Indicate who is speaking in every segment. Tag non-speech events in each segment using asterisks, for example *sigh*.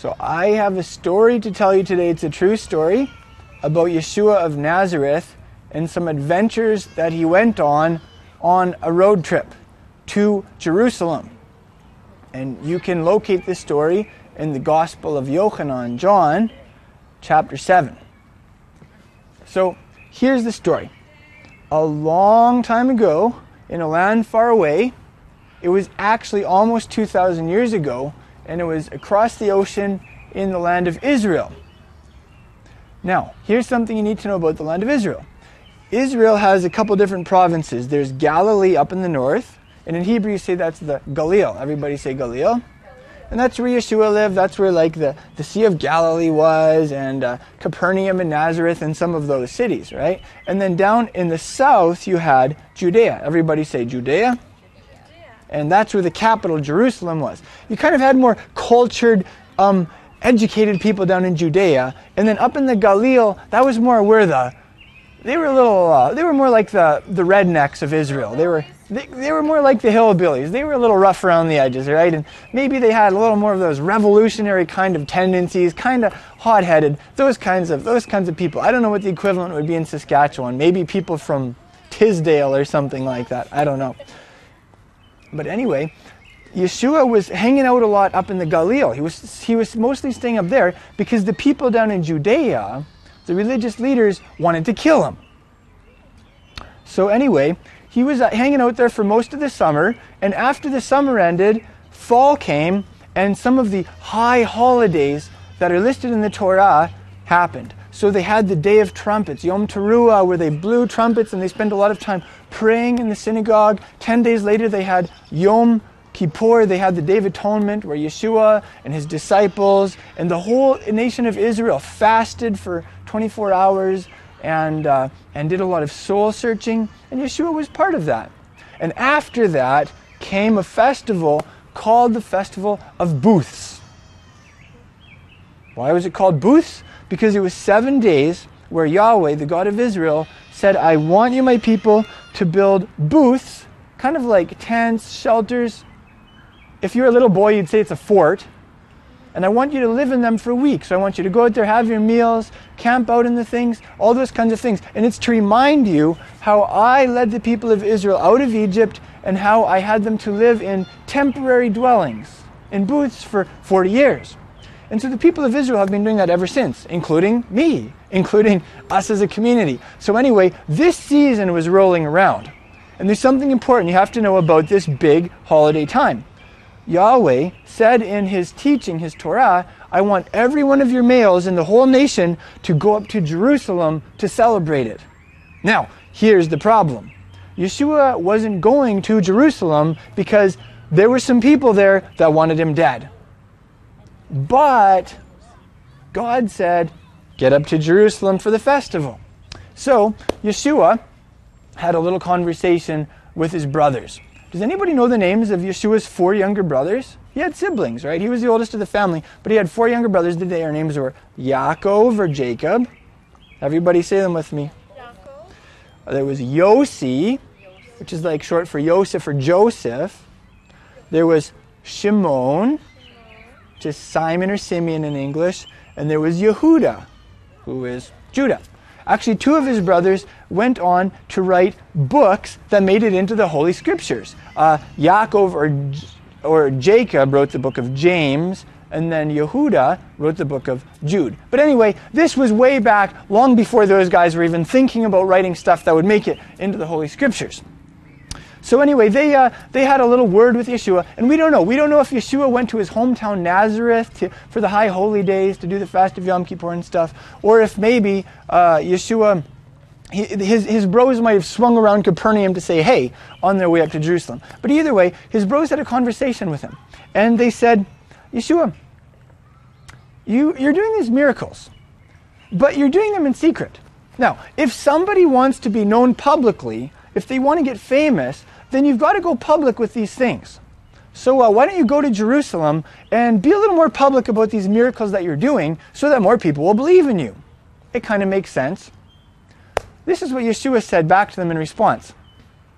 Speaker 1: So I have a story to tell you today. It's a true story about Yeshua of Nazareth and some adventures that he went on on a road trip to Jerusalem. And you can locate this story in the Gospel of Yochanan, John, chapter 7. So here's the story. A long time ago, in a land far away, it was actually almost 2,000 years ago, and it was across the ocean in the land of Israel. Now, here's something you need to know about the land of Israel. Israel has a couple different provinces. There's Galilee up in the north, and in Hebrew you say that's the Galil. Everybody say Galil. And that's where Yeshua lived. That's where like the, the Sea of Galilee was, and uh, Capernaum and Nazareth, and some of those cities, right? And then down in the south you had Judea. Everybody say Judea. And that's where the capital, Jerusalem, was. You kind of had more cultured, um, educated people down in Judea, and then up in the Galil, that was more where the they were a little uh, they were more like the the rednecks of Israel. They were they, they were more like the hillbillies. They were a little rough around the edges, right? And maybe they had a little more of those revolutionary kind of tendencies, kind of hot-headed. Those kinds of those kinds of people. I don't know what the equivalent would be in Saskatchewan. Maybe people from Tisdale or something like that. I don't know. But anyway, Yeshua was hanging out a lot up in the Galil. He was he was mostly staying up there because the people down in Judea the religious leaders wanted to kill him. So, anyway, he was uh, hanging out there for most of the summer, and after the summer ended, fall came, and some of the high holidays that are listed in the Torah happened. So they had the Day of Trumpets, Yom Teruah, where they blew trumpets and they spent a lot of time praying in the synagogue. Ten days later, they had Yom Kippur, they had the Day of Atonement, where Yeshua and his disciples and the whole nation of Israel fasted for 24 hours and, uh, and did a lot of soul searching, and Yeshua was part of that. And after that came a festival called the Festival of Booths. Why was it called Booths? Because it was seven days where Yahweh, the God of Israel, said, I want you, my people, to build booths, kind of like tents, shelters. If you're a little boy, you'd say it's a fort and I want you to live in them for a week. So I want you to go out there, have your meals, camp out in the things, all those kinds of things. And it's to remind you how I led the people of Israel out of Egypt and how I had them to live in temporary dwellings, in booths for 40 years. And so the people of Israel have been doing that ever since, including me, including us as a community. So, anyway, this season was rolling around. And there's something important you have to know about this big holiday time. Yahweh said in his teaching, his Torah, I want every one of your males in the whole nation to go up to Jerusalem to celebrate it. Now, here's the problem Yeshua wasn't going to Jerusalem because there were some people there that wanted him dead. But God said, Get up to Jerusalem for the festival. So, Yeshua had a little conversation with his brothers. Does anybody know the names of Yeshua's four younger brothers? He had siblings, right? He was the oldest of the family, but he had four younger brothers. Did Their names were Yaakov or Jacob. Everybody say them with me. Yaakov. There was Yossi, which is like short for Joseph or Joseph. There was Shimon, is Simon or Simeon in English. And there was Yehuda, who is Judah. Actually, two of his brothers went on to write books that made it into the Holy Scriptures. Uh, Yaakov or, or Jacob wrote the book of James, and then Yehuda wrote the book of Jude. But anyway, this was way back, long before those guys were even thinking about writing stuff that would make it into the Holy Scriptures. So anyway, they, uh, they had a little word with Yeshua, and we don't know. We don't know if Yeshua went to his hometown Nazareth to, for the high holy days to do the fast of Yom Kippur and stuff, or if maybe uh, Yeshua, he, his, his bros might have swung around Capernaum to say, hey, on their way up to Jerusalem. But either way, his bros had a conversation with him, and they said, Yeshua, you, you're doing these miracles, but you're doing them in secret. Now, if somebody wants to be known publicly, if they want to get famous, then you've got to go public with these things. So uh, why don't you go to Jerusalem and be a little more public about these miracles that you're doing so that more people will believe in you? It kind of makes sense. This is what Yeshua said back to them in response.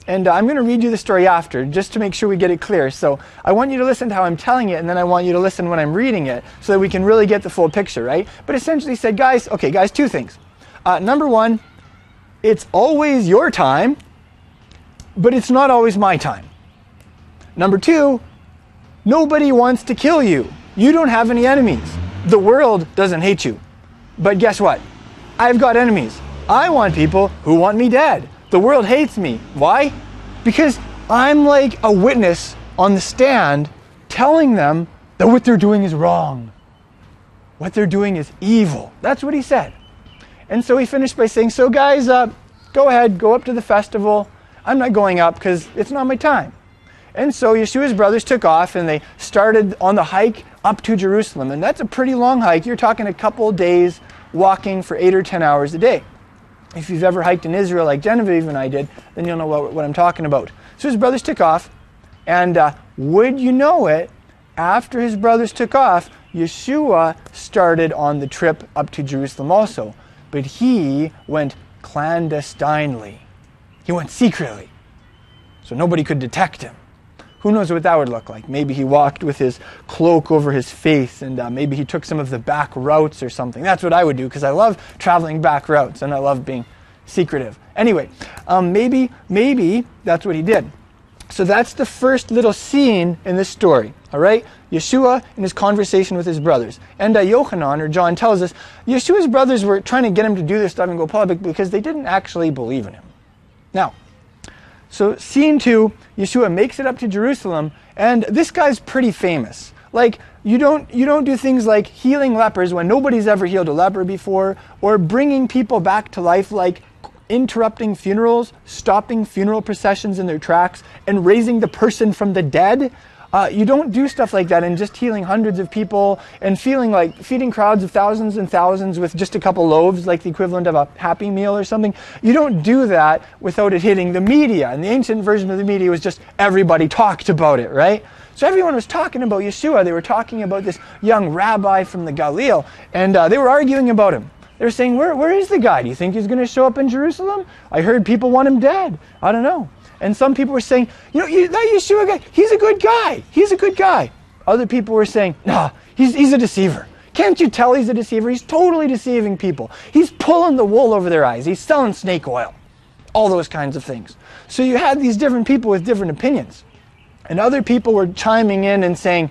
Speaker 1: And uh, I'm going to read you the story after, just to make sure we get it clear. So I want you to listen to how I'm telling it, and then I want you to listen when I'm reading it, so that we can really get the full picture, right? But essentially said, guys, okay, guys, two things. Uh, number one, it's always your time, but it's not always my time. Number two, nobody wants to kill you. You don't have any enemies. The world doesn't hate you. But guess what? I've got enemies. I want people who want me dead. The world hates me. Why? Because I'm like a witness on the stand telling them that what they're doing is wrong. What they're doing is evil. That's what he said. And so he finished by saying, So, guys, uh, go ahead, go up to the festival. I'm not going up because it's not my time. And so Yeshua's brothers took off and they started on the hike up to Jerusalem. And that's a pretty long hike. You're talking a couple days walking for eight or ten hours a day. If you've ever hiked in Israel like Genevieve and I did, then you'll know what, what I'm talking about. So his brothers took off, and uh, would you know it, after his brothers took off, Yeshua started on the trip up to Jerusalem also. But he went clandestinely, he went secretly, so nobody could detect him. Who knows what that would look like? Maybe he walked with his cloak over his face, and uh, maybe he took some of the back routes or something. That's what I would do because I love traveling back routes and I love being secretive. Anyway, um, maybe maybe that's what he did. So that's the first little scene in this story. All right, Yeshua in his conversation with his brothers, and uh, Yochanan or John tells us Yeshua's brothers were trying to get him to do this stuff and go public because they didn't actually believe in him. Now, so, scene two, Yeshua makes it up to Jerusalem, and this guy's pretty famous. Like, you don't, you don't do things like healing lepers when nobody's ever healed a leper before, or bringing people back to life like interrupting funerals, stopping funeral processions in their tracks, and raising the person from the dead. Uh, you don't do stuff like that and just healing hundreds of people and feeling like feeding crowds of thousands and thousands with just a couple loaves, like the equivalent of a happy meal or something. You don't do that without it hitting the media. And the ancient version of the media was just everybody talked about it, right? So everyone was talking about Yeshua. They were talking about this young rabbi from the Galil, and uh, they were arguing about him. They were saying, where, where is the guy? Do you think he's going to show up in Jerusalem? I heard people want him dead. I don't know. And some people were saying, you know, that Yeshua guy, he's a good guy. He's a good guy. Other people were saying, nah, he's, he's a deceiver. Can't you tell he's a deceiver? He's totally deceiving people. He's pulling the wool over their eyes. He's selling snake oil. All those kinds of things. So you had these different people with different opinions. And other people were chiming in and saying,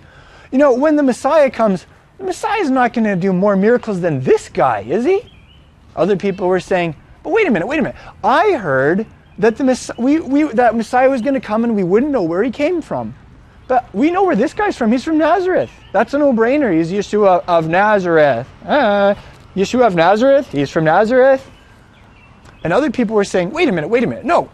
Speaker 1: you know, when the Messiah comes, the Messiah's not going to do more miracles than this guy, is he? Other people were saying, but wait a minute, wait a minute. I heard that the Messiah, we, we, that Messiah was going to come and we wouldn't know where he came from. But we know where this guy's from. He's from Nazareth. That's a no-brainer. He's Yeshua of Nazareth. Uh, Yeshua of Nazareth. He's from Nazareth. And other people were saying, wait a minute, wait a minute. No,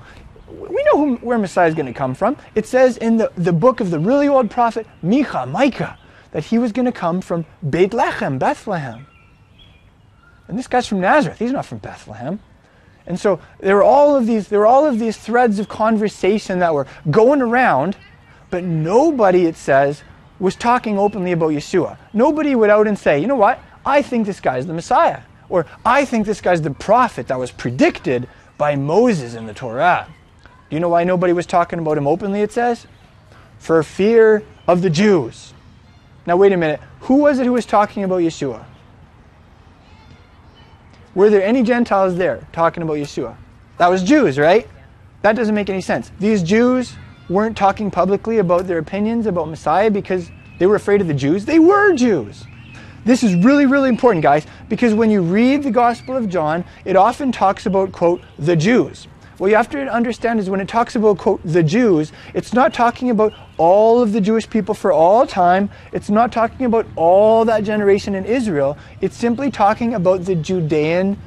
Speaker 1: we know who, where Messiah is going to come from. It says in the, the book of the really old prophet Micah, Micah, that he was going to come from Bethlehem. And this guy's from Nazareth. He's not from Bethlehem. And so there were all of these, there were all of these threads of conversation that were going around, but nobody, it says, was talking openly about Yeshua. Nobody would out and say, you know what? I think this guy's the Messiah. Or I think this guy's the prophet that was predicted by Moses in the Torah. Do you know why nobody was talking about him openly, it says? For fear of the Jews. Now, wait a minute. Who was it who was talking about Yeshua? Were there any Gentiles there talking about Yeshua? That was Jews, right? That doesn't make any sense. These Jews weren't talking publicly about their opinions about Messiah because they were afraid of the Jews. They were Jews. This is really, really important, guys, because when you read the Gospel of John, it often talks about, quote, the Jews. What you have to understand is when it talks about, quote, the Jews, it's not talking about all of the Jewish people for all time. It's not talking about all that generation in Israel. It's simply talking about the Judean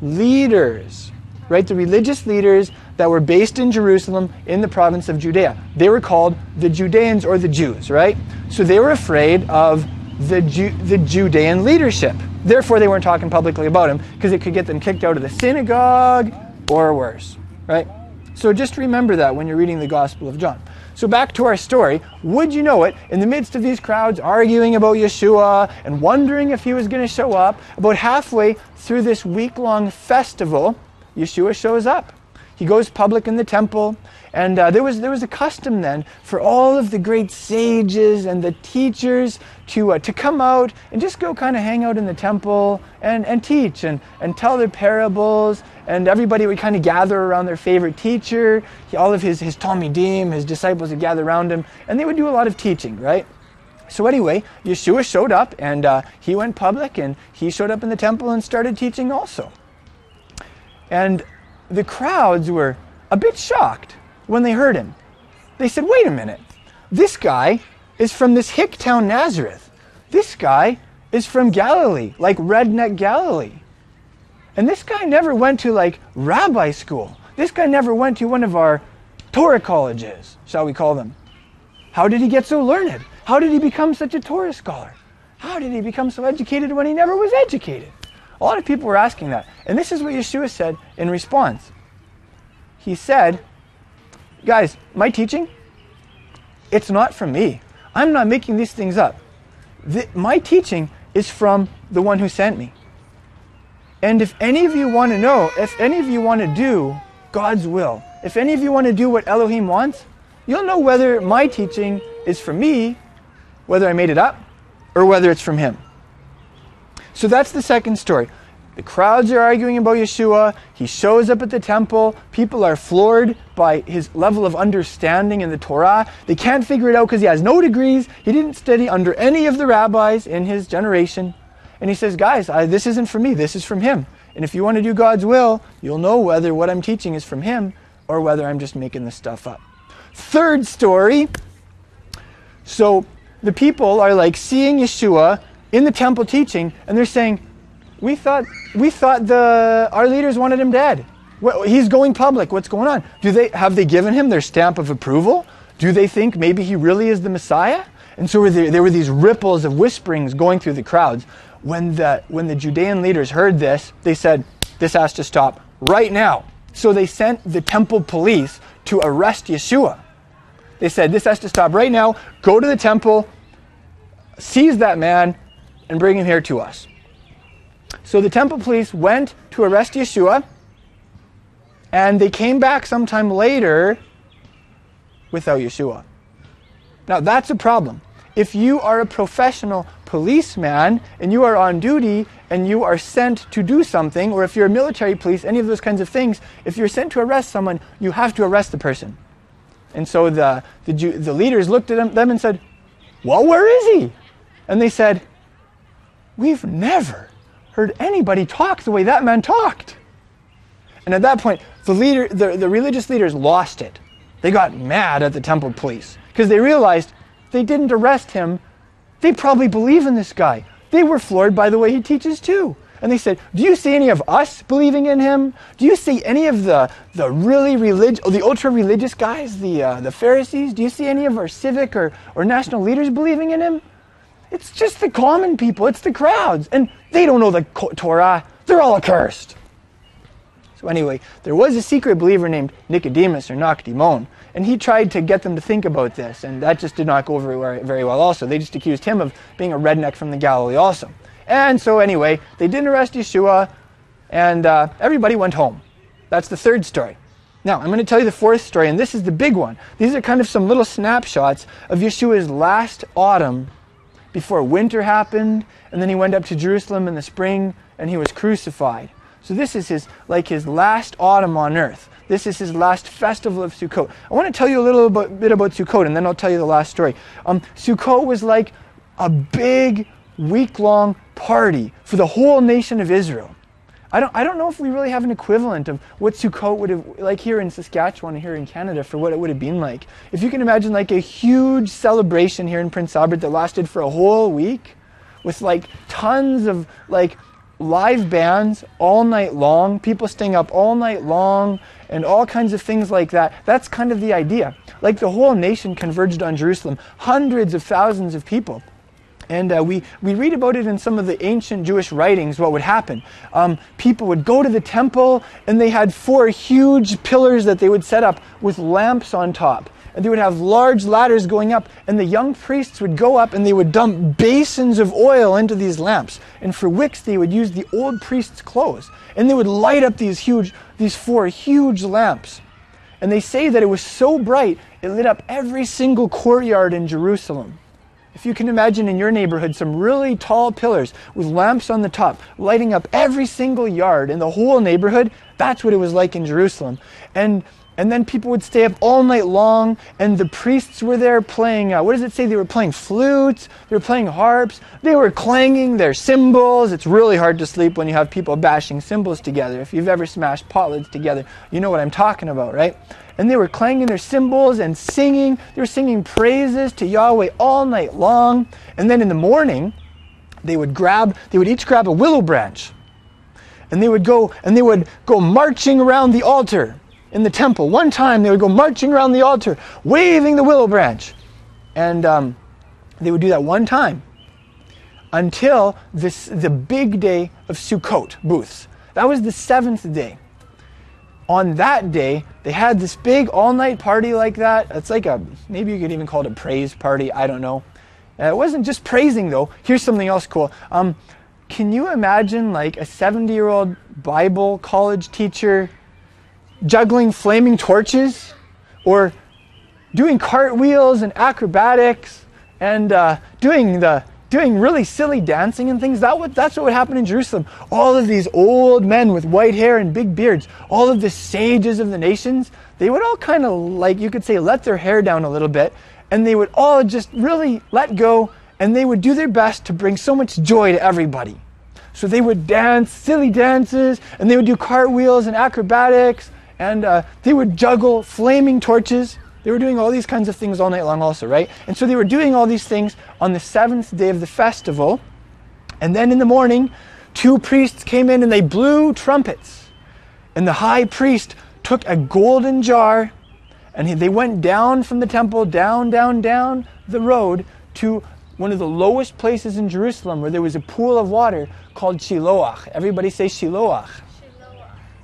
Speaker 1: leaders, right? The religious leaders that were based in Jerusalem in the province of Judea. They were called the Judeans or the Jews, right? So they were afraid of the, Ju- the Judean leadership. Therefore, they weren't talking publicly about him because it could get them kicked out of the synagogue or worse right? So just remember that when you're reading the Gospel of John. So back to our story. Would you know it, in the midst of these crowds arguing about Yeshua and wondering if he was going to show up, about halfway through this week long festival, Yeshua shows up. he goes public in the temple. And uh, there, was, there was a custom then for all of the great sages and the teachers to, uh, to come out and just go kind of hang out in the temple and, and teach and, and tell their parables. And everybody would kind of gather around their favorite teacher. He, all of his, his Talmidim, his disciples would gather around him, and they would do a lot of teaching, right? So anyway, Yeshua showed up and uh, he went public and he showed up in the temple and started teaching also. And the crowds were a bit shocked when they heard him. They said, wait a minute, this guy is from this hick town Nazareth. This guy is from Galilee, like redneck Galilee. And this guy never went to like rabbi school. This guy never went to one of our Torah colleges, shall we call them. How did he get so learned? How did he become such a Torah scholar? How did he become so educated when he never was educated? A lot of people were asking that. And this is what Yeshua said in response. He said, Guys, my teaching, it's not from me. I'm not making these things up. The, my teaching is from the one who sent me. And if any of you want to know, if any of you want to do God's will, if any of you want to do what Elohim wants, you'll know whether my teaching is from me, whether I made it up, or whether it's from Him. So that's the second story. The crowds are arguing about Yeshua. He shows up at the temple. People are floored by his level of understanding in the Torah. They can't figure it out because he has no degrees. He didn't study under any of the rabbis in his generation. And he says, Guys, I, this isn't from me, this is from him. And if you want to do God's will, you'll know whether what I'm teaching is from him or whether I'm just making this stuff up. Third story. So the people are like seeing Yeshua in the temple teaching, and they're saying, we thought we thought the our leaders wanted him dead. He's going public. What's going on? Do they have they given him their stamp of approval? Do they think maybe he really is the Messiah? And so there, there were these ripples of whisperings going through the crowds. When the when the Judean leaders heard this, they said, "This has to stop right now." So they sent the temple police to arrest Yeshua. They said, "This has to stop right now. Go to the temple, seize that man, and bring him here to us." So the temple police went to arrest Yeshua, and they came back sometime later without Yeshua. Now that's a problem. If you are a professional policeman and you are on duty and you are sent to do something, or if you're a military police, any of those kinds of things, if you're sent to arrest someone, you have to arrest the person. And so the, the, the leaders looked at them, them and said, Well, where is he? And they said, We've never heard anybody talk the way that man talked. And at that point, the, leader, the, the religious leaders lost it. They got mad at the temple police because they realized they didn't arrest him. They probably believe in this guy. They were floored by the way he teaches too. And they said, Do you see any of us believing in him? Do you see any of the, the really religious, the ultra religious guys, the, uh, the Pharisees? Do you see any of our civic or, or national leaders believing in him? It's just the common people, it's the crowds. And they don't know the Torah. They're all accursed. So, anyway, there was a secret believer named Nicodemus or Nakdimon, and he tried to get them to think about this, and that just did not go very, very well, also. They just accused him of being a redneck from the Galilee, also. And so, anyway, they didn't arrest Yeshua, and uh, everybody went home. That's the third story. Now, I'm going to tell you the fourth story, and this is the big one. These are kind of some little snapshots of Yeshua's last autumn before winter happened, and then he went up to Jerusalem in the spring and he was crucified. So this is his like his last autumn on earth. This is his last festival of Sukkot. I want to tell you a little bit, about Sukkot, and then I'll tell you the last story. Um, Sukkot was like a big week-long party for the whole nation of Israel. I don't, I don't know if we really have an equivalent of what Sukkot would have, like here in Saskatchewan, here in Canada, for what it would have been like. If you can imagine like a huge celebration here in Prince Albert that lasted for a whole week with like tons of like live bands all night long, people staying up all night long, and all kinds of things like that. That's kind of the idea. Like the whole nation converged on Jerusalem, hundreds of thousands of people. And uh, we, we read about it in some of the ancient Jewish writings, what would happen. Um, people would go to the temple, and they had four huge pillars that they would set up with lamps on top. And they would have large ladders going up, and the young priests would go up and they would dump basins of oil into these lamps. And for wicks, they would use the old priest's clothes, and they would light up these huge, these four huge lamps. And they say that it was so bright, it lit up every single courtyard in Jerusalem. If you can imagine in your neighborhood some really tall pillars with lamps on the top, lighting up every single yard in the whole neighborhood, that's what it was like in Jerusalem. And and then people would stay up all night long, and the priests were there playing. Uh, what does it say? They were playing flutes, they were playing harps, they were clanging their cymbals. It's really hard to sleep when you have people bashing cymbals together. If you've ever smashed pot lids together, you know what I'm talking about, right? And they were clanging their cymbals and singing. They were singing praises to Yahweh all night long. And then in the morning, they would grab, they would each grab a willow branch. And they would go and they would go marching around the altar in the temple. One time they would go marching around the altar, waving the willow branch. And um, they would do that one time until this, the big day of Sukkot, booths. That was the seventh day. On that day, they had this big all night party like that. It's like a, maybe you could even call it a praise party. I don't know. Uh, it wasn't just praising though. Here's something else cool. Um, can you imagine like a 70 year old Bible college teacher juggling flaming torches or doing cartwheels and acrobatics and uh, doing the doing really silly dancing and things. That would, that's what would happen in Jerusalem. All of these old men with white hair and big beards, all of the sages of the nations, they would all kind of like you could say let their hair down a little bit, and they would all just really let go, and they would do their best to bring so much joy to everybody. So they would dance silly dances, and they would do cartwheels and acrobatics and uh, they would juggle flaming torches. They were doing all these kinds of things all night long, also, right? And so they were doing all these things on the seventh day of the festival. And then in the morning, two priests came in and they blew trumpets. And the high priest took a golden jar and he, they went down from the temple, down, down, down the road to one of the lowest places in Jerusalem where there was a pool of water called Shiloach. Everybody say Shiloach.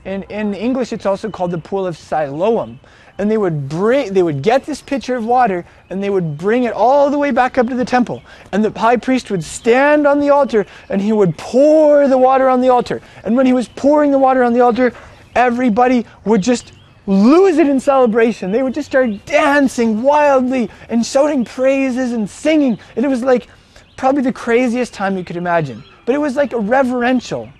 Speaker 1: In, in English, it's also called the pool of Siloam. And they would bring, they would get this pitcher of water and they would bring it all the way back up to the temple. And the high priest would stand on the altar and he would pour the water on the altar. And when he was pouring the water on the altar, everybody would just lose it in celebration. They would just start dancing wildly and shouting praises and singing. And it was like probably the craziest time you could imagine. But it was like a reverential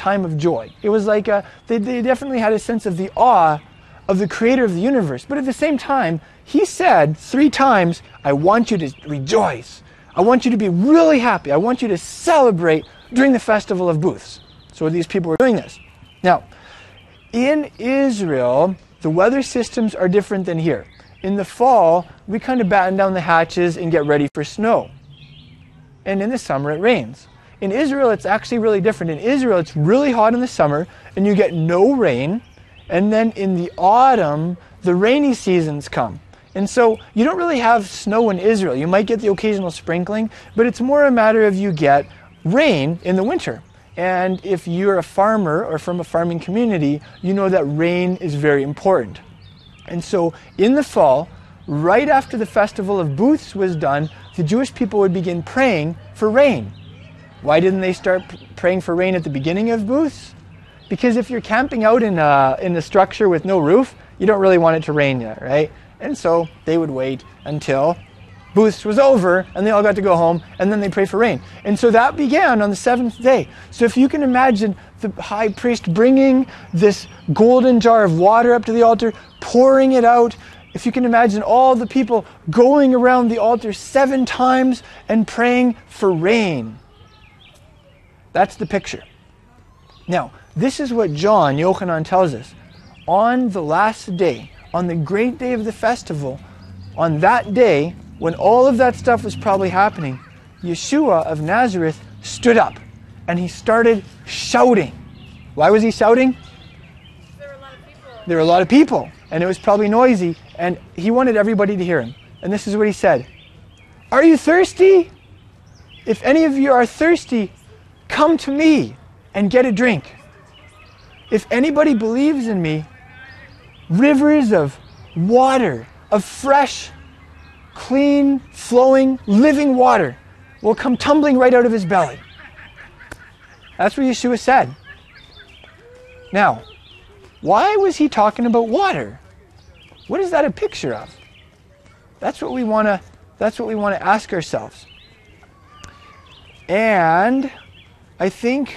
Speaker 1: time of joy. It was like a, they, they definitely had a sense of the awe of the creator of the universe. But at the same time, he said three times, I want you to rejoice. I want you to be really happy. I want you to celebrate during the festival of booths. So these people were doing this. Now, in Israel, the weather systems are different than here. In the fall, we kind of batten down the hatches and get ready for snow. And in the summer, it rains. In Israel, it's actually really different. In Israel, it's really hot in the summer and you get no rain. And then in the autumn, the rainy seasons come. And so you don't really have snow in Israel. You might get the occasional sprinkling, but it's more a matter of you get rain in the winter. And if you're a farmer or from a farming community, you know that rain is very important. And so in the fall, right after the festival of booths was done, the Jewish people would begin praying for rain. Why didn't they start praying for rain at the beginning of booths? Because if you're camping out in a, in a structure with no roof, you don't really want it to rain yet, right? And so they would wait until booths was over and they all got to go home and then they pray for rain. And so that began on the seventh day. So if you can imagine the high priest bringing this golden jar of water up to the altar, pouring it out, if you can imagine all the people going around the altar seven times and praying for rain. That's the picture. Now, this is what John, Yochanan, tells us. On the last day, on the great day of the festival, on that day, when all of that stuff was probably happening, Yeshua of Nazareth stood up and he started shouting. Why was he shouting?
Speaker 2: There were a lot of people.
Speaker 1: There were a lot of people, and it was probably noisy, and he wanted everybody to hear him. And this is what he said Are you thirsty? If any of you are thirsty, Come to me and get a drink. If anybody believes in me, rivers of water of fresh, clean, flowing, living water will come tumbling right out of his belly. That's what Yeshua said. Now, why was he talking about water? What is that a picture of? That's what we want to that's what we want to ask ourselves. And I think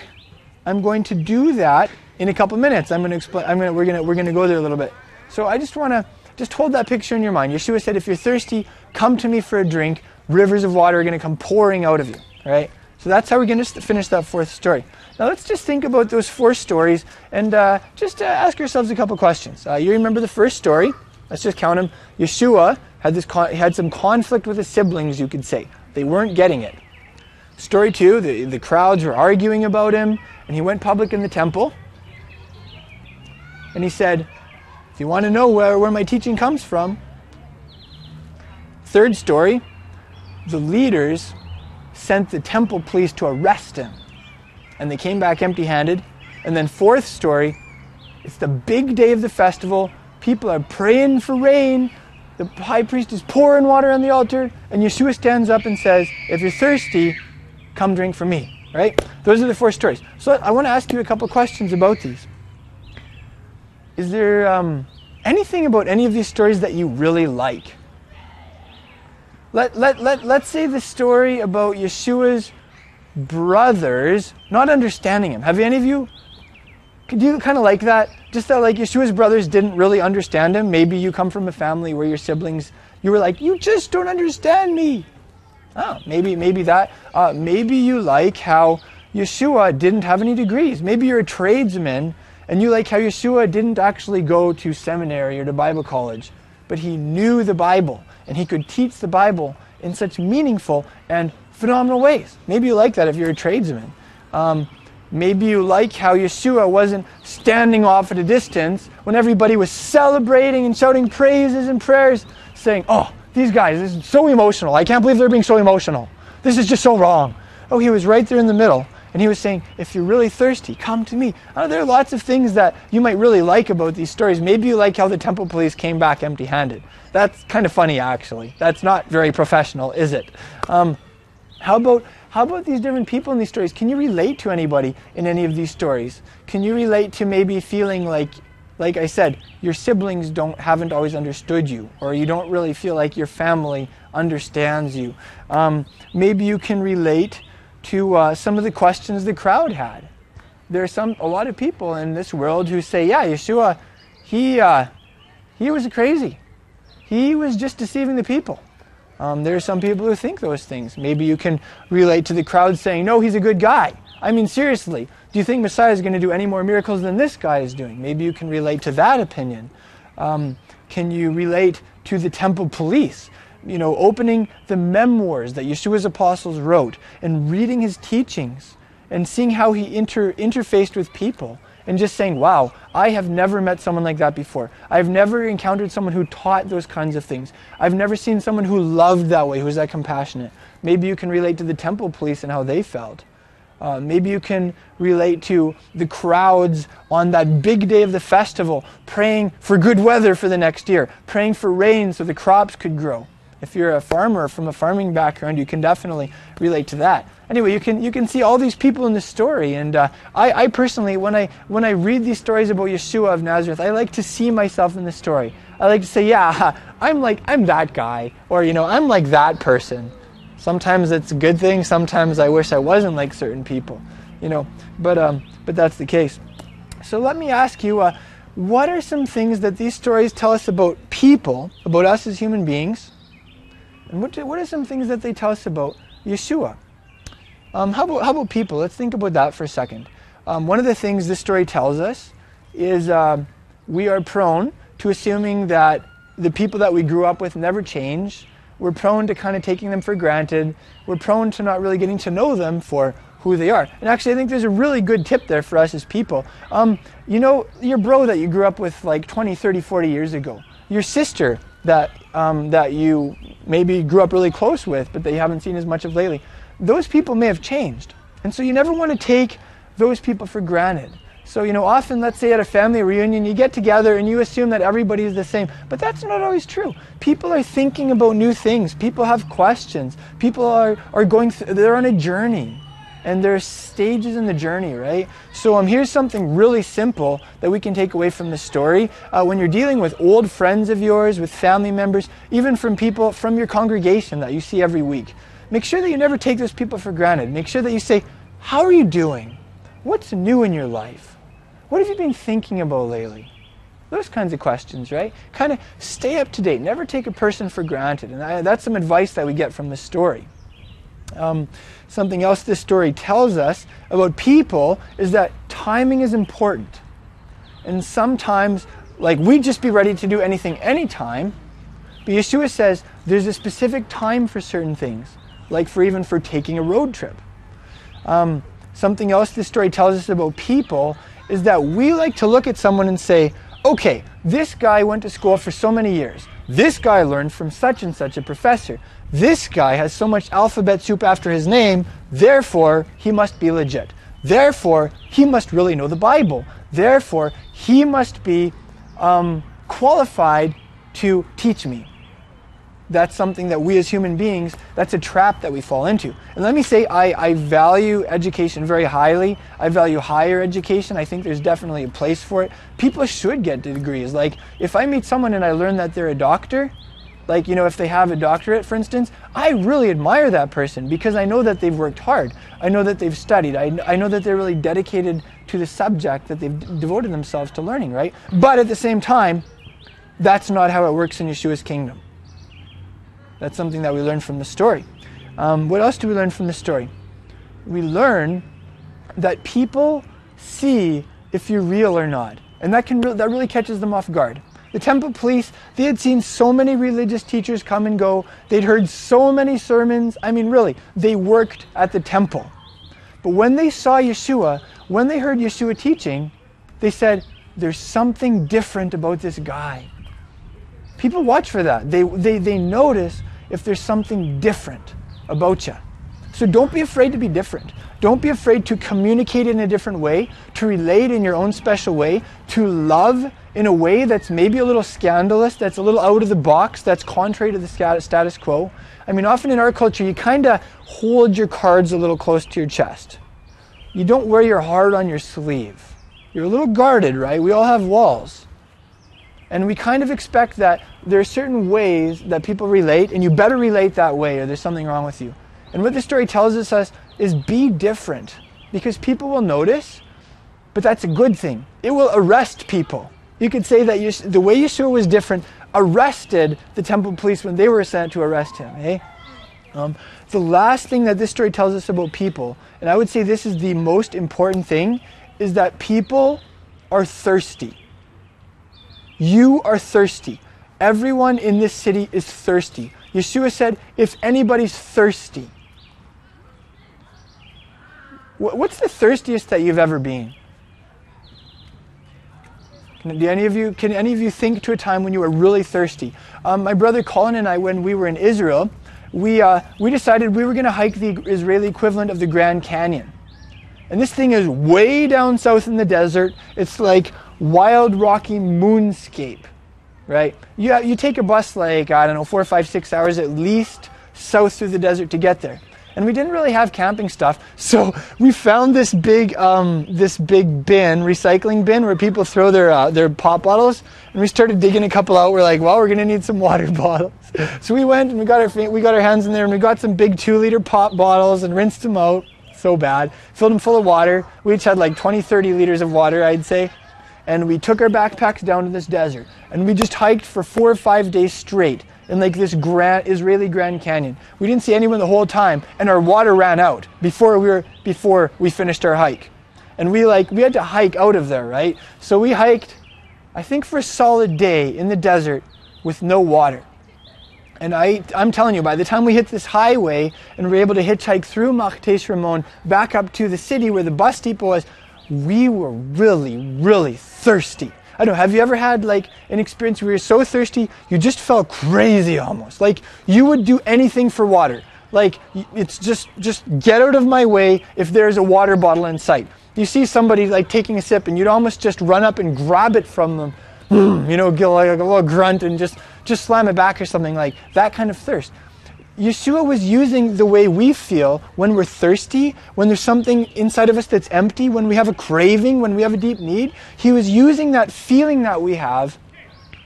Speaker 1: I'm going to do that in a couple minutes. I'm going to explain I'm going to, we're going to we're going to go there a little bit. So I just want to just hold that picture in your mind. Yeshua said if you're thirsty, come to me for a drink. Rivers of water are going to come pouring out of you, right? So that's how we're going to finish that fourth story. Now let's just think about those four stories and uh, just uh, ask yourselves a couple questions. Uh, you remember the first story? Let's just count them. Yeshua had this con- had some conflict with his siblings, you could say. They weren't getting it. Story two: the, the crowds were arguing about him, and he went public in the temple. And he said, "If you want to know where, where my teaching comes from." Third story: the leaders sent the temple police to arrest him. And they came back empty handed. And then, fourth story, it's the big day of the festival. People are praying for rain. The high priest is pouring water on the altar. And Yeshua stands up and says, If you're thirsty, come drink from me. Right? Those are the four stories. So I want to ask you a couple questions about these. Is there um, anything about any of these stories that you really like? Let, let, let, let's say the story about Yeshua's brothers not understanding him. Have any of you, could you kind of like that? Just that like Yeshua's brothers didn't really understand him. Maybe you come from a family where your siblings, you were like, you just don't understand me. Oh, maybe, maybe that. Uh, maybe you like how Yeshua didn't have any degrees. Maybe you're a tradesman and you like how Yeshua didn't actually go to seminary or to Bible college, but he knew the Bible and he could teach the Bible in such meaningful and phenomenal ways. Maybe you like that if you're a tradesman. Um, maybe you like how Yeshua wasn't standing off at a distance when everybody was celebrating and shouting praises and prayers, saying, Oh, these guys, this is so emotional. I can't believe they're being so emotional. This is just so wrong. Oh, he was right there in the middle. And he was saying, if you're really thirsty, come to me. Uh, there are lots of things that you might really like about these stories. Maybe you like how the temple police came back empty handed. That's kind of funny, actually. That's not very professional, is it? Um, how about how about these different people in these stories? Can you relate to anybody in any of these stories? Can you relate to maybe feeling like like I said, your siblings don't haven't always understood you, or you don't really feel like your family understands you. Um, maybe you can relate to uh, some of the questions the crowd had. There are some a lot of people in this world who say, "Yeah, Yeshua, he uh, he was crazy. He was just deceiving the people." Um, there are some people who think those things. Maybe you can relate to the crowd saying, "No, he's a good guy." I mean, seriously, do you think Messiah is going to do any more miracles than this guy is doing? Maybe you can relate to that opinion. Um, can you relate to the temple police? You know, opening the memoirs that Yeshua's apostles wrote and reading his teachings and seeing how he inter- interfaced with people and just saying, wow, I have never met someone like that before. I've never encountered someone who taught those kinds of things. I've never seen someone who loved that way, who was that compassionate. Maybe you can relate to the temple police and how they felt. Uh, maybe you can relate to the crowds on that big day of the festival praying for good weather for the next year, praying for rain so the crops could grow. If you're a farmer from a farming background, you can definitely relate to that. Anyway, you can you can see all these people in the story, and uh, I, I personally, when I when I read these stories about Yeshua of Nazareth, I like to see myself in the story. I like to say, yeah, *laughs* I'm like I'm that guy, or you know, I'm like that person. Sometimes it's a good thing. Sometimes I wish I wasn't like certain people, you know. But um, but that's the case. So let me ask you, uh, what are some things that these stories tell us about people, about us as human beings, and what what are some things that they tell us about Yeshua? Um, how about how about people? Let's think about that for a second. Um, one of the things this story tells us is uh, we are prone to assuming that the people that we grew up with never change we're prone to kind of taking them for granted. We're prone to not really getting to know them for who they are. And actually, I think there's a really good tip there for us as people. Um, you know, your bro that you grew up with like 20, 30, 40 years ago, your sister that, um, that you maybe grew up really close with, but that you haven't seen as much of lately, those people may have changed. And so you never want to take those people for granted. So, you know, often, let's say at a family reunion, you get together and you assume that everybody is the same. But that's not always true. People are thinking about new things. People have questions. People are, are going, th- they're on a journey. And there's stages in the journey, right? So um, here's something really simple that we can take away from the story. Uh, when you're dealing with old friends of yours, with family members, even from people from your congregation that you see every week, make sure that you never take those people for granted. Make sure that you say, How are you doing? What's new in your life? What have you been thinking about lately? Those kinds of questions, right? Kind of stay up to date. Never take a person for granted. And I, that's some advice that we get from this story. Um, something else this story tells us about people is that timing is important. And sometimes, like, we'd just be ready to do anything anytime. But Yeshua says there's a specific time for certain things, like for even for taking a road trip. Um, something else this story tells us about people is that we like to look at someone and say, okay, this guy went to school for so many years. This guy learned from such and such a professor. This guy has so much alphabet soup after his name, therefore, he must be legit. Therefore, he must really know the Bible. Therefore, he must be um, qualified to teach me. That's something that we as human beings, that's a trap that we fall into. And let me say, I, I value education very highly. I value higher education. I think there's definitely a place for it. People should get degrees. Like, if I meet someone and I learn that they're a doctor, like you know if they have a doctorate for instance i really admire that person because i know that they've worked hard i know that they've studied i, I know that they're really dedicated to the subject that they've d- devoted themselves to learning right but at the same time that's not how it works in yeshua's kingdom that's something that we learn from the story um, what else do we learn from the story we learn that people see if you're real or not and that can re- that really catches them off guard the temple police, they had seen so many religious teachers come and go. They'd heard so many sermons. I mean, really, they worked at the temple. But when they saw Yeshua, when they heard Yeshua teaching, they said, There's something different about this guy. People watch for that. They, they, they notice if there's something different about you. So don't be afraid to be different. Don't be afraid to communicate in a different way, to relate in your own special way, to love in a way that's maybe a little scandalous, that's a little out of the box, that's contrary to the status quo. I mean, often in our culture, you kind of hold your cards a little close to your chest. You don't wear your heart on your sleeve. You're a little guarded, right? We all have walls. And we kind of expect that there are certain ways that people relate, and you better relate that way, or there's something wrong with you. And what this story tells us is be different because people will notice, but that's a good thing. It will arrest people. You could say that the way Yeshua was different arrested the temple police when they were sent to arrest him. Eh? Um, the last thing that this story tells us about people, and I would say this is the most important thing, is that people are thirsty. You are thirsty. Everyone in this city is thirsty. Yeshua said, if anybody's thirsty, What's the thirstiest that you've ever been? Can, do any of you, can any of you think to a time when you were really thirsty? Um, my brother Colin and I, when we were in Israel, we, uh, we decided we were going to hike the Israeli equivalent of the Grand Canyon. And this thing is way down south in the desert. It's like wild, rocky moonscape, right? You, you take a bus like, I don't know, four, five, six hours at least south through the desert to get there and we didn't really have camping stuff. *laughs* So we found this big, um, this big bin, recycling bin, where people throw their uh, their pop bottles. And we started digging a couple out. We're like, well, we're gonna need some water *laughs* bottles. So we went and we got our we got our hands in there and we got some big two liter pop bottles and rinsed them out. So bad. Filled them full of water. We each had like 20, 30 liters of water, I'd say. And we took our backpacks down to this desert. And we just hiked for four or five days straight in like this grand Israeli Grand Canyon. We didn't see anyone the whole time, and our water ran out before we were before we finished our hike. And we like we had to hike out of there, right? So we hiked, I think for a solid day in the desert with no water. And I, I'm telling you, by the time we hit this highway and we're able to hitchhike through Machtesh Ramon back up to the city where the bus depot was, we were really, really thirsty. I don't know, have you ever had like an experience where you're so thirsty, you just felt crazy almost? Like you would do anything for water. Like it's just just get out of my way if there's a water bottle in sight. You see somebody like taking a sip and you'd almost just run up and grab it from them. *clears throat* You know, get like a little grunt and just just slam it back or something like that kind of thirst. Yeshua was using the way we feel when we're thirsty, when there's something inside of us that's empty, when we have a craving, when we have a deep need. He was using that feeling that we have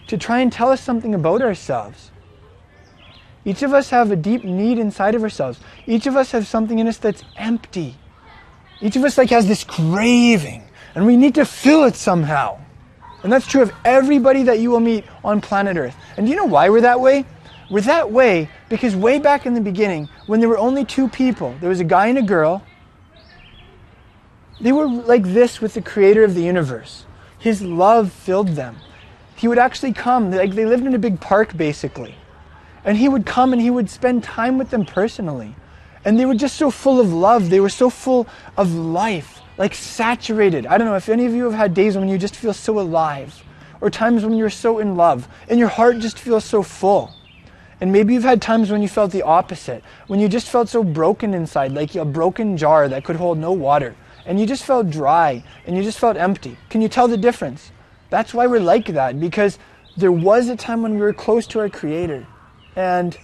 Speaker 1: to try and tell us something about ourselves. Each of us have a deep need inside of ourselves. Each of us have something in us that's empty. Each of us like has this craving and we need to fill it somehow. And that's true of everybody that you will meet on planet Earth. And do you know why we're that way? We're that way because way back in the beginning, when there were only two people, there was a guy and a girl, they were like this with the creator of the universe. His love filled them. He would actually come, like they lived in a big park basically. And he would come and he would spend time with them personally. And they were just so full of love. They were so full of life, like saturated. I don't know if any of you have had days when you just feel so alive, or times when you're so in love, and your heart just feels so full. And maybe you've had times when you felt the opposite, when you just felt so broken inside, like a broken jar that could hold no water, and you just felt dry, and you just felt empty. Can you tell the difference? That's why we're like that, because there was a time when we were close to our Creator, and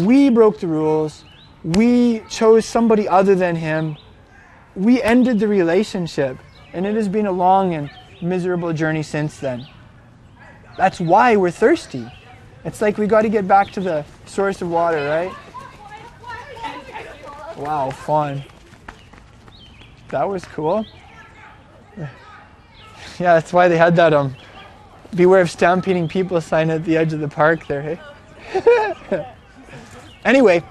Speaker 1: we broke the rules, we chose somebody other than Him, we ended the relationship, and it has been a long and miserable journey since then. That's why we're thirsty. It's like we got to get back to the source of water, right? Wow, fun. That was cool. *laughs* Yeah, that's why they had that um beware of stampeding people sign at the edge of the park there, hey? *laughs* anyway,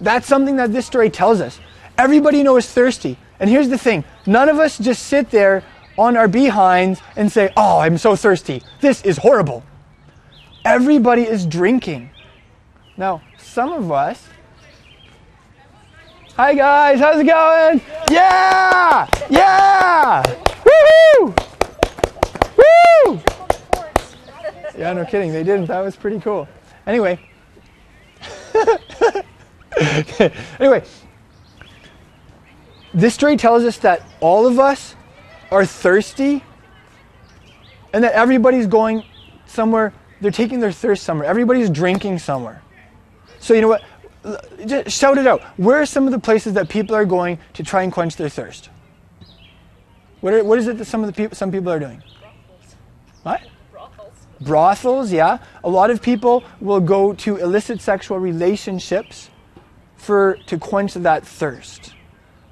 Speaker 1: that's something that this story tells us. Everybody knows thirsty. And here's the thing none of us just sit there on our behinds and say, Oh, I'm so thirsty. This is horrible. Everybody is drinking. Now, some of us. Hi, guys. How's it going? Yeah! Yeah! Woohoo! Woo! Yeah, no kidding. They didn't. That was pretty cool. Anyway. *laughs* anyway, this story tells us that all of us are thirsty and that everybody's going somewhere, they're taking their thirst somewhere. Everybody's drinking somewhere. So, you know what? Just shout it out. Where are some of the places that people are going to try and quench their thirst? What, are, what is it that some of the people, some people are doing? Brothels. What? brothels, Brothels, yeah. A lot of people will go to illicit sexual relationships for to quench that thirst.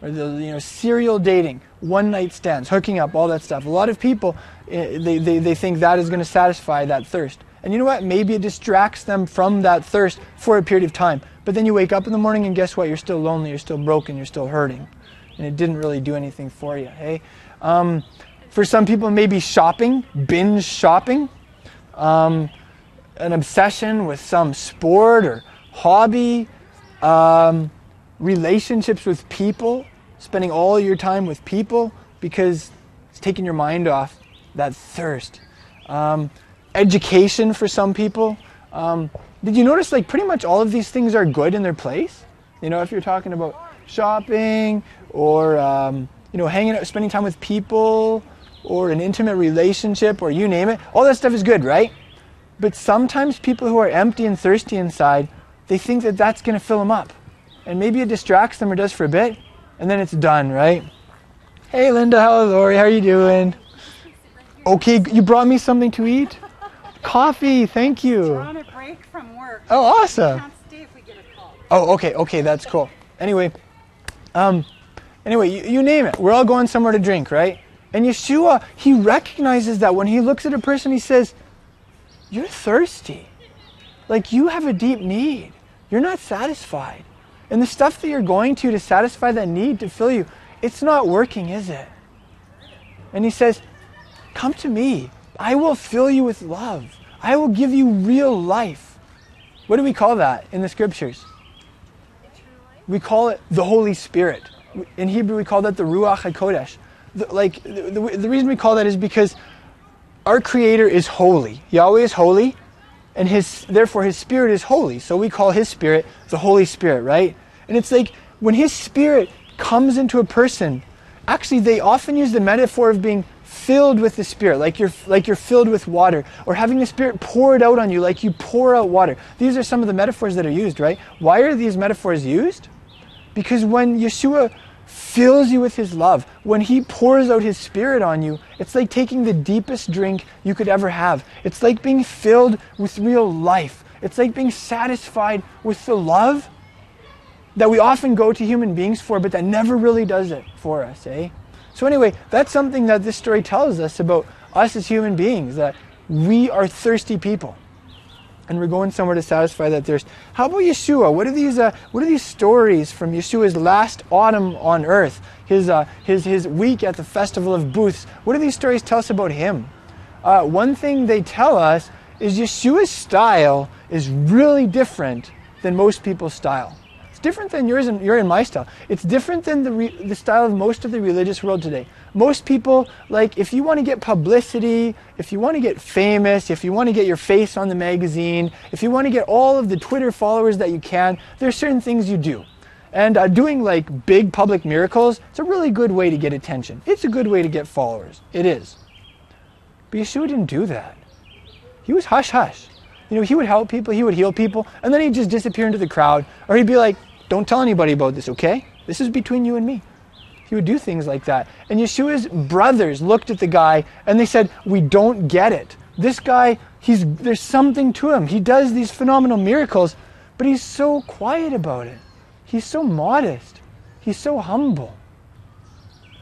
Speaker 1: Or the you know serial dating, one night stands, hooking up, all that stuff. A lot of people eh, they, they, they think that is going to satisfy that thirst. And you know what? Maybe it distracts them from that thirst for a period of time. But then you wake up in the morning and guess what? You're still lonely, you're still broken, you're still hurting. And it didn't really do anything for you, hey? Um, for some people, maybe shopping, binge shopping um, an obsession with some sport or hobby, um, relationships with people, spending all your time with people because it's taking your mind off that thirst. Um, education for some people. Um, did you notice like pretty much all of these things are good in their place? You know, if you're talking about shopping or um, you know hanging out, spending time with people, or an intimate relationship, or you name it, all that stuff is good, right? But sometimes people who are empty and thirsty inside, they think that that's going to fill them up, and maybe it distracts them or does for a bit, and then it's done, right? Hey, Linda, how Lori? How are you doing? Okay, you brought me something to eat. Coffee, thank you.
Speaker 3: We're on a break from work.
Speaker 1: Oh, awesome.
Speaker 3: Can't stay if we get a call.
Speaker 1: Oh, okay, okay, that's cool. Anyway, um, anyway, you, you name it. We're all going somewhere to drink, right? And Yeshua, he recognizes that when he looks at a person, he says, "You're thirsty. Like you have a deep need. You're not satisfied, and the stuff that you're going to to satisfy that need to fill you, it's not working, is it?" And he says, "Come to me. I will fill you with love. I will give you real life." What do we call that in the scriptures? we call it the Holy Spirit. In Hebrew, we call that the Ruach HaKodesh. The, like, the, the, the reason we call that is because our Creator is holy. Yahweh is holy, and his therefore his spirit is holy. So we call his spirit the Holy Spirit, right? And it's like when his spirit comes into a person, actually they often use the metaphor of being filled with the spirit like you're like you're filled with water or having the spirit poured out on you like you pour out water. These are some of the metaphors that are used right? Why are these metaphors used? Because when yeshua fills you with his love when he pours out his spirit on you it's like taking the deepest drink you could ever have. It's like being filled with real life. It's like being satisfied with the love that we often go to human beings for but that never really does it for us eh so, anyway, that's something that this story tells us about us as human beings that we are thirsty people. And we're going somewhere to satisfy that thirst. How about Yeshua? What are these, uh, what are these stories from Yeshua's last autumn on earth? His, uh, his, his week at the Festival of Booths? What do these stories tell us about him? Uh, one thing they tell us is Yeshua's style is really different than most people's style different than yours and your and my style. It's different than the, re, the style of most of the religious world today. Most people, like, if you want to get publicity, if you want to get famous, if you want to get your face on the magazine, if you want to get all of the Twitter followers that you can, there's certain things you do. And uh, doing like big public miracles, it's a really good way to get attention. It's a good way to get followers. It is. But Yeshua didn't do that. He was hush hush. You know, he would help people, he would heal people, and then he'd just disappear into the crowd. Or he'd be like, don't tell anybody about this, okay? This is between you and me. He would do things like that. And Yeshua's brothers looked at the guy and they said, We don't get it. This guy, he's, there's something to him. He does these phenomenal miracles, but he's so quiet about it. He's so modest. He's so humble.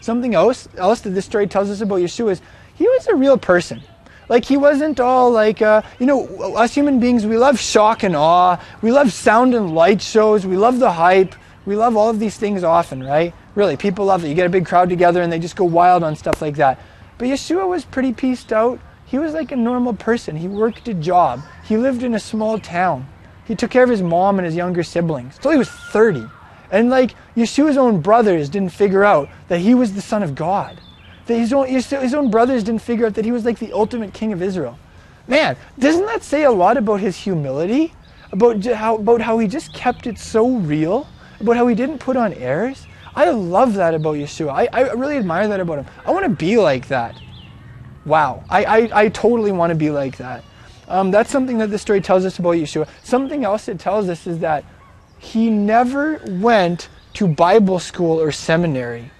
Speaker 1: Something else, else that this story tells us about Yeshua is he was a real person. Like he wasn't all like, uh, you know, us human beings, we love shock and awe. We love sound and light shows. We love the hype. We love all of these things often, right? Really, people love it. You get a big crowd together and they just go wild on stuff like that. But Yeshua was pretty pieced out. He was like a normal person. He worked a job. He lived in a small town. He took care of his mom and his younger siblings until he was 30. And like Yeshua's own brothers didn't figure out that he was the son of God that his own, his own brothers didn't figure out that he was like the ultimate king of Israel. Man, doesn't that say a lot about his humility? About how, about how he just kept it so real? About how he didn't put on airs? I love that about Yeshua. I, I really admire that about him. I want to be like that. Wow. I, I, I totally want to be like that. Um, that's something that the story tells us about Yeshua. Something else it tells us is that he never went to Bible school or seminary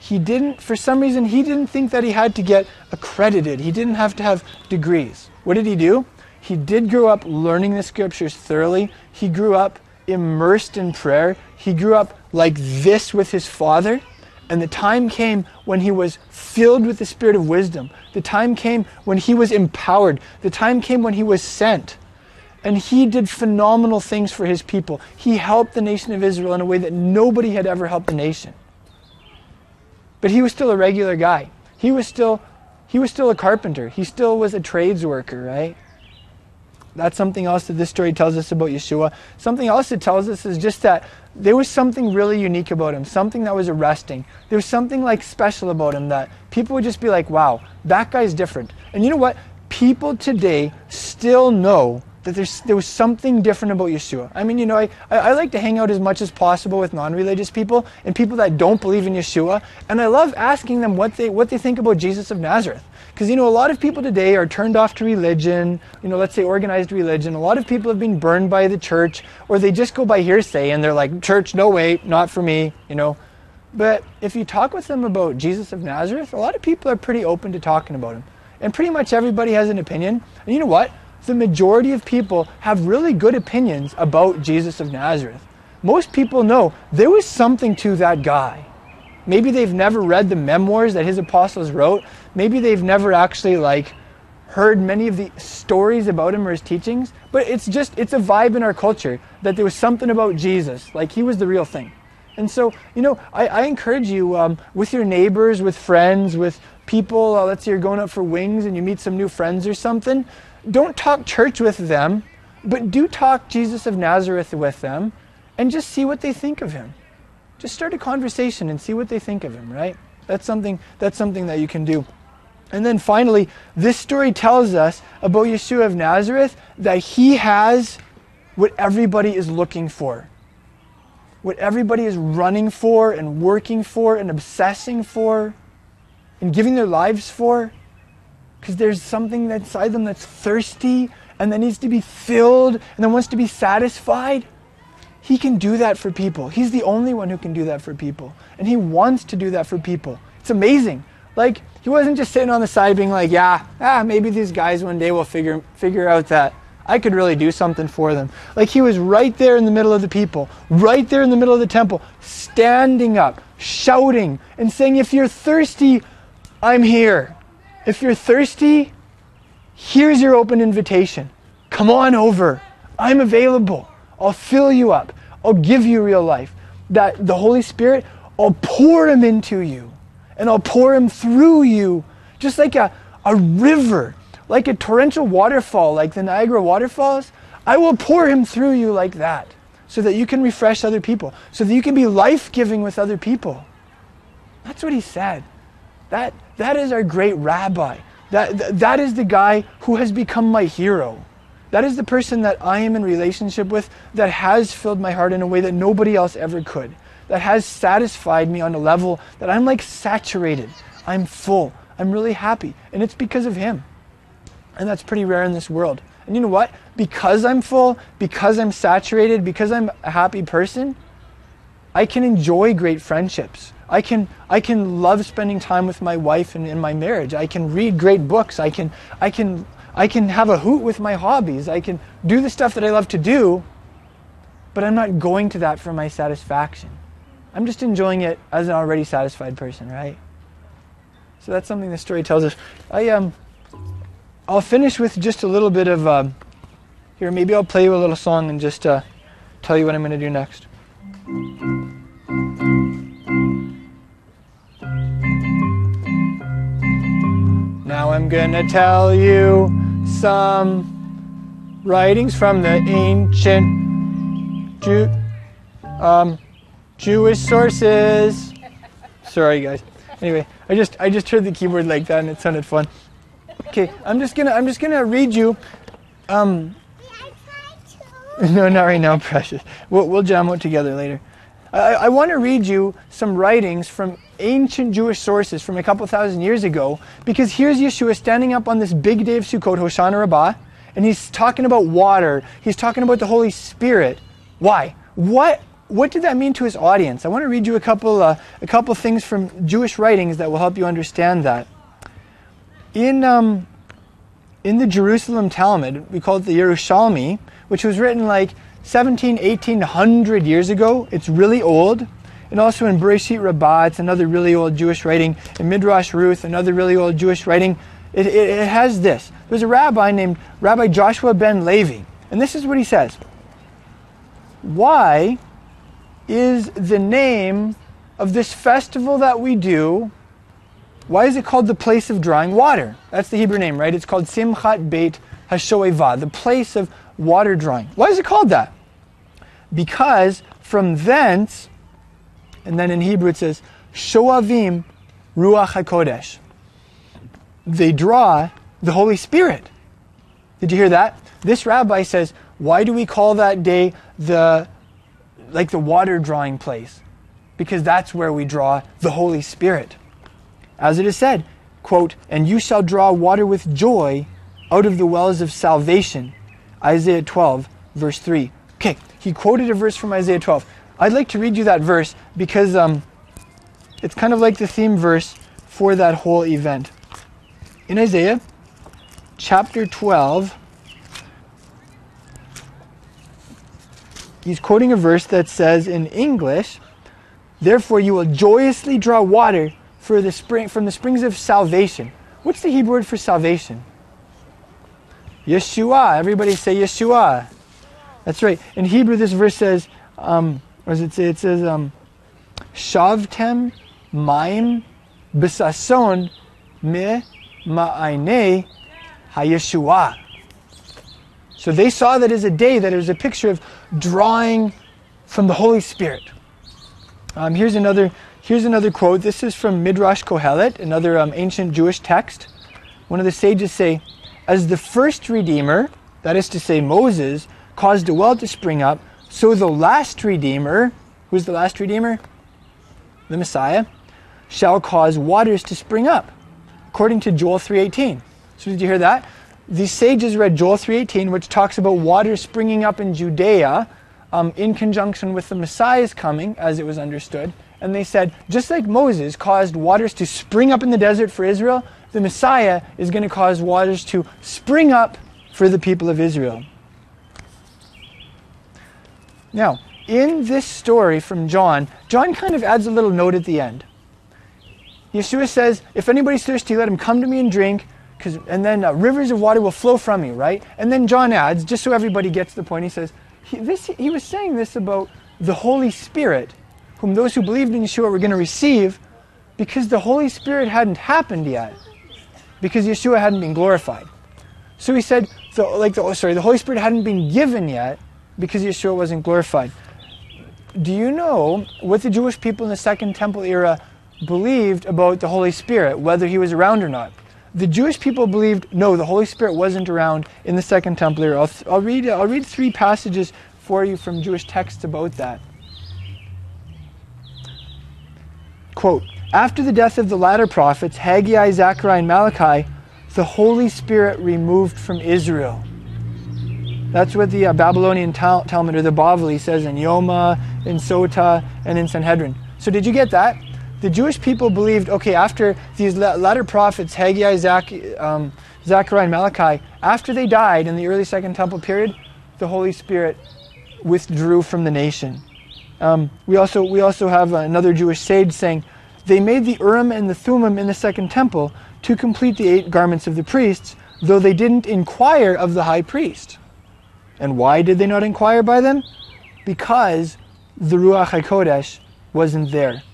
Speaker 1: he didn't, for some reason, he didn't think that he had to get accredited. He didn't have to have degrees. What did he do? He did grow up learning the scriptures thoroughly. He grew up immersed in prayer. He grew up like this with his father. And the time came when he was filled with the spirit of wisdom. The time came when he was empowered. The time came when he was sent. And he did phenomenal things for his people. He helped the nation of Israel in a way that nobody had ever helped the nation. But he was still a regular guy. He was still he was still a carpenter. He still was a trades worker, right? That's something else that this story tells us about Yeshua. Something else it tells us is just that there was something really unique about him, something that was arresting. There was something like special about him that people would just be like, wow, that guy's different. And you know what? People today still know that there's, there was something different about Yeshua. I mean, you know, I, I, I like to hang out as much as possible with non religious people and people that don't believe in Yeshua. And I love asking them what they, what they think about Jesus of Nazareth. Because, you know, a lot of people today are turned off to religion, you know, let's say organized religion. A lot of people have been burned by the church, or they just go by hearsay and they're like, church, no way, not for me, you know. But if you talk with them about Jesus of Nazareth, a lot of people are pretty open to talking about him. And pretty much everybody has an opinion. And you know what? The majority of people have really good opinions about Jesus of Nazareth. Most people know there was something to that guy. Maybe they've never read the memoirs that his apostles wrote. Maybe they've never actually like heard many of the stories about him or his teachings, but it's just it's a vibe in our culture that there was something about Jesus, like he was the real thing. And so, you know, I, I encourage you um, with your neighbors, with friends, with people. Uh, let's say you're going out for wings and you meet some new friends or something don't talk church with them, but do talk Jesus of Nazareth with them and just see what they think of him. Just start a conversation and see what they think of him, right? That's something that's something that you can do. And then finally, this story tells us about Yeshua of Nazareth that he has what everybody is looking for. What everybody is running for and working for and obsessing for and giving their lives for. Because there's something inside them that's thirsty and that needs to be filled and that wants to be satisfied. He can do that for people. He's the only one who can do that for people. And he wants to do that for people. It's amazing. Like, he wasn't just sitting on the side being like, yeah, ah, maybe these guys one day will figure, figure out that I could really do something for them. Like, he was right there in the middle of the people, right there in the middle of the temple, standing up, shouting, and saying, if you're thirsty, I'm here. If you're thirsty, here's your open invitation. Come on over. I'm available. I'll fill you up. I'll give you real life. That the Holy Spirit, I'll pour him into you and I'll pour him through you, just like a, a river, like a torrential waterfall, like the Niagara waterfalls. I will pour him through you like that so that you can refresh other people, so that you can be life giving with other people. That's what he said. That, that is our great rabbi. That, that is the guy who has become my hero. That is the person that I am in relationship with that has filled my heart in a way that nobody else ever could that has satisfied me on a level that I'm like saturated. I'm full. I'm really happy. And it's because of Him. And that's pretty rare in this world. And you know what? Because I'm full, because I'm saturated, because I'm a happy person, I can enjoy great friendships. I can, I can love spending time with my wife and in my marriage. I can read great books. I can, I, can, I can have a hoot with my hobbies. I can do the stuff that I love to do, but I'm not going to that for my satisfaction. I'm just enjoying it as an already satisfied person, right? So that's something the story tells us. I um, I'll finish with just a little bit of um, here. Maybe I'll play you a little song and just uh, tell you what I'm going to do next. Now I'm going to tell you some writings from the ancient Jew. Um, Jewish sources. Sorry, guys. Anyway, I just I just heard the keyboard like that and it sounded fun. Okay, I'm just gonna I'm just gonna read you. Um, *laughs* no, not right now, precious. We'll, we'll jam out together later. I, I want to read you some writings from ancient Jewish sources from a couple thousand years ago, because here's Yeshua standing up on this big day of Sukkot, Hoshana Rabbah, and he's talking about water. He's talking about the Holy Spirit. Why? What what did that mean to his audience? I want to read you a couple, uh, a couple things from Jewish writings that will help you understand that. In, um, in the Jerusalem Talmud, we call it the Yerushalmi, which was written like 17, 1800 years ago. It's really old. And also in Bereshit Rabbah, it's another really old Jewish writing. In Midrash Ruth, another really old Jewish writing. It, it, it has this. There's a rabbi named Rabbi Joshua ben Levi. And this is what he says. Why is the name of this festival that we do. Why is it called the place of drawing water? That's the Hebrew name, right? It's called Simchat Beit Hashoeva, the place of water drawing. Why is it called that? Because from thence, and then in Hebrew it says, Shoavim Ruach HaKodesh. They draw the Holy Spirit. Did you hear that? This rabbi says, why do we call that day the like the water drawing place, because that's where we draw the Holy Spirit. As it is said, quote, and you shall draw water with joy out of the wells of salvation. Isaiah 12, verse 3. Okay, he quoted a verse from Isaiah 12. I'd like to read you that verse because um, it's kind of like the theme verse for that whole event. In Isaiah chapter 12, he's quoting a verse that says in English, Therefore you will joyously draw water for the spring, from the springs of salvation. What's the Hebrew word for salvation? Yeshua. Everybody say Yeshua. That's right. In Hebrew, this verse says, um, what does it say? It says, um, Shavtem maim besason me ma'aine hayeshua. So they saw that as a day that it was a picture of drawing from the Holy Spirit. Um, here's another here's another quote. This is from Midrash Kohelet, another um, ancient Jewish text. one of the sages say, as the first Redeemer, that is to say Moses, caused a well to spring up, so the last Redeemer, who's the last Redeemer? The Messiah, shall cause waters to spring up, according to Joel 3.18. So did you hear that? The sages read Joel 3.18, which talks about waters springing up in Judea um, in conjunction with the Messiah's coming, as it was understood. And they said, just like Moses caused waters to spring up in the desert for Israel, the Messiah is going to cause waters to spring up for the people of Israel. Now, in this story from John, John kind of adds a little note at the end. Yeshua says, If anybody's thirsty, let him come to me and drink, and then uh, rivers of water will flow from you, right? And then John adds, just so everybody gets the point, he says, he, this, he was saying this about the Holy Spirit, whom those who believed in Yeshua were going to receive, because the Holy Spirit hadn't happened yet, because Yeshua hadn't been glorified. So he said, like the, sorry, the Holy Spirit hadn't been given yet, because Yeshua wasn't glorified. Do you know what the Jewish people in the Second Temple era believed about the Holy Spirit, whether he was around or not? The Jewish people believed no, the Holy Spirit wasn't around in the Second Temple era. I'll, I'll read, I'll read three passages for you from Jewish texts about that. Quote After the death of the latter prophets, Haggai, Zechariah, and Malachi, the Holy Spirit removed from Israel. That's what the uh, Babylonian Tal- Talmud or the Bavli says in Yoma, in Sota, and in Sanhedrin. So, did you get that? The Jewish people believed, okay, after these latter prophets, Haggai, Zach, um, Zechariah, and Malachi, after they died in the early Second Temple period, the Holy Spirit withdrew from the nation. Um, we, also, we also have another Jewish sage saying, They made the Urim and the Thummim in the Second Temple to complete the eight garments of the priests, though they didn't inquire of the high priest. And why did they not inquire by them? Because the Ruach HaKodesh wasn't there.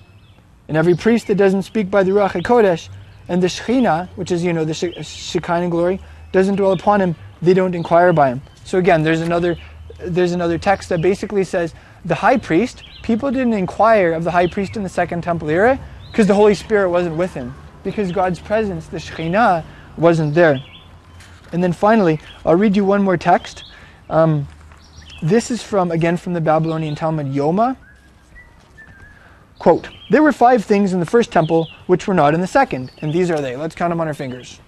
Speaker 1: And every priest that doesn't speak by the Ruach HaKodesh and the Shekhinah, which is, you know, the Shekinah glory, doesn't dwell upon him, they don't inquire by him. So again, there's another, there's another text that basically says the high priest, people didn't inquire of the high priest in the Second Temple era because the Holy Spirit wasn't with him. Because God's presence, the Shekhinah, wasn't there. And then finally, I'll read you one more text. Um, this is from, again, from the Babylonian Talmud Yoma. Quote, There were five things in the first temple which were not in the second, and these are they. Let's count them on our fingers.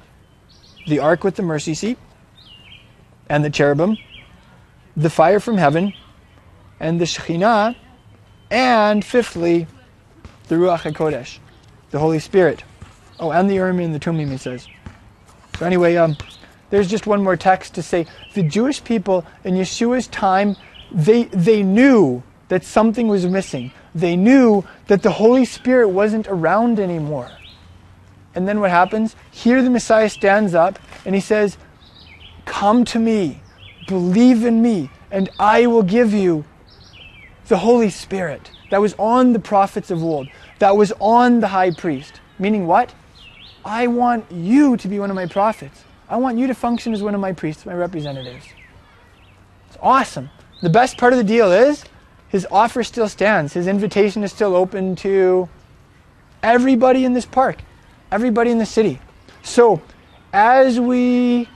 Speaker 1: The ark with the mercy seat, and the cherubim, the fire from heaven, and the Shekhinah, and fifthly, the Ruach HaKodesh, the Holy Spirit. Oh, and the Urim and the Tumim, it says. So anyway, um, there's just one more text to say the Jewish people in Yeshua's time, they, they knew that something was missing. They knew that the Holy Spirit wasn't around anymore. And then what happens? Here the Messiah stands up and he says, Come to me, believe in me, and I will give you the Holy Spirit that was on the prophets of old, that was on the high priest. Meaning what? I want you to be one of my prophets. I want you to function as one of my priests, my representatives. It's awesome. The best part of the deal is his offer still stands. His invitation is still open to everybody in this park, everybody in the city. So, as we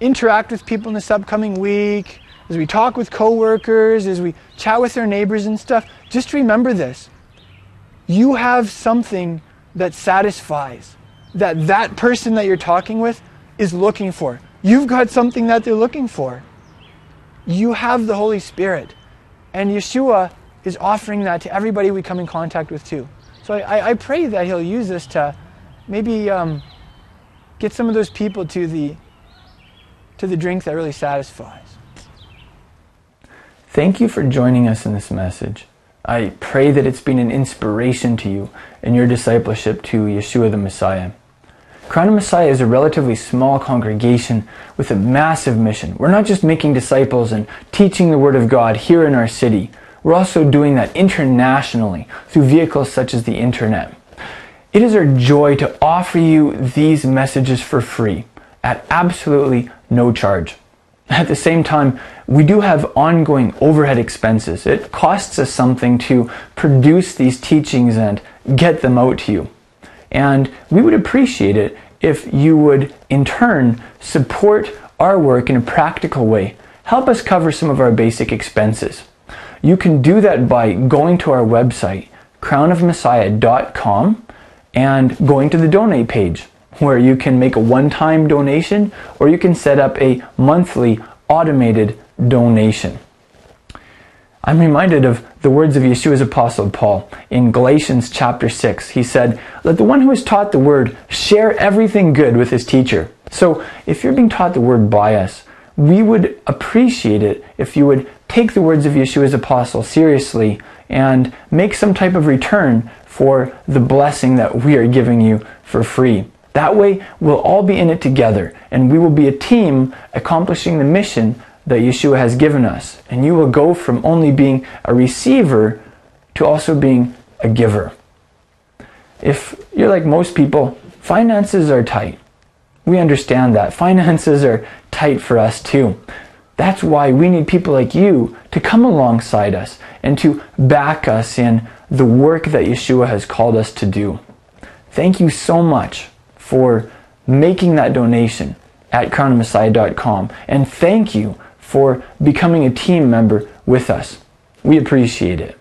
Speaker 1: interact with people in this upcoming week, as we talk with coworkers, as we chat with our neighbors and stuff, just remember this. You have something that satisfies, that that person that you're talking with is looking for. You've got something that they're looking for. You have the Holy Spirit. And Yeshua is offering that to everybody we come in contact with, too. So I, I pray that He'll use this to maybe um, get some of those people to the, to the drink that really satisfies. Thank you for joining us in this message. I pray that it's been an inspiration to you in your discipleship to Yeshua the Messiah. Crown of Messiah is a relatively small congregation with a massive mission. We're not just making disciples and teaching the Word of God here in our city. We're also doing that internationally through vehicles such as the internet. It is our joy to offer you these messages for free at absolutely no charge. At the same time, we do have ongoing overhead expenses. It costs us something to produce these teachings and get them out to you. And we would appreciate it if you would, in turn, support our work in a practical way. Help us cover some of our basic expenses. You can do that by going to our website, crownofmessiah.com, and going to the donate page where you can make a one time donation or you can set up a monthly automated donation. I'm reminded of the words of Yeshua's apostle Paul in Galatians chapter 6. He said, Let the one who is taught the word share everything good with his teacher. So if you're being taught the word by us, we would appreciate it if you would take the words of Yeshua's apostle seriously and make some type of return for the blessing that we are giving you for free. That way, we'll all be in it together and we will be a team accomplishing the mission that Yeshua has given us. And you will go from only being a receiver to also being a giver. If you're like most people, finances are tight. We understand that. *laughs* Finances are tight for us too. That's why we need people like you to come alongside us and to back us in the work that Yeshua has called us to do. Thank you so much for making that donation at crownofmessiah.com. And thank you for becoming a team member with us. We appreciate it.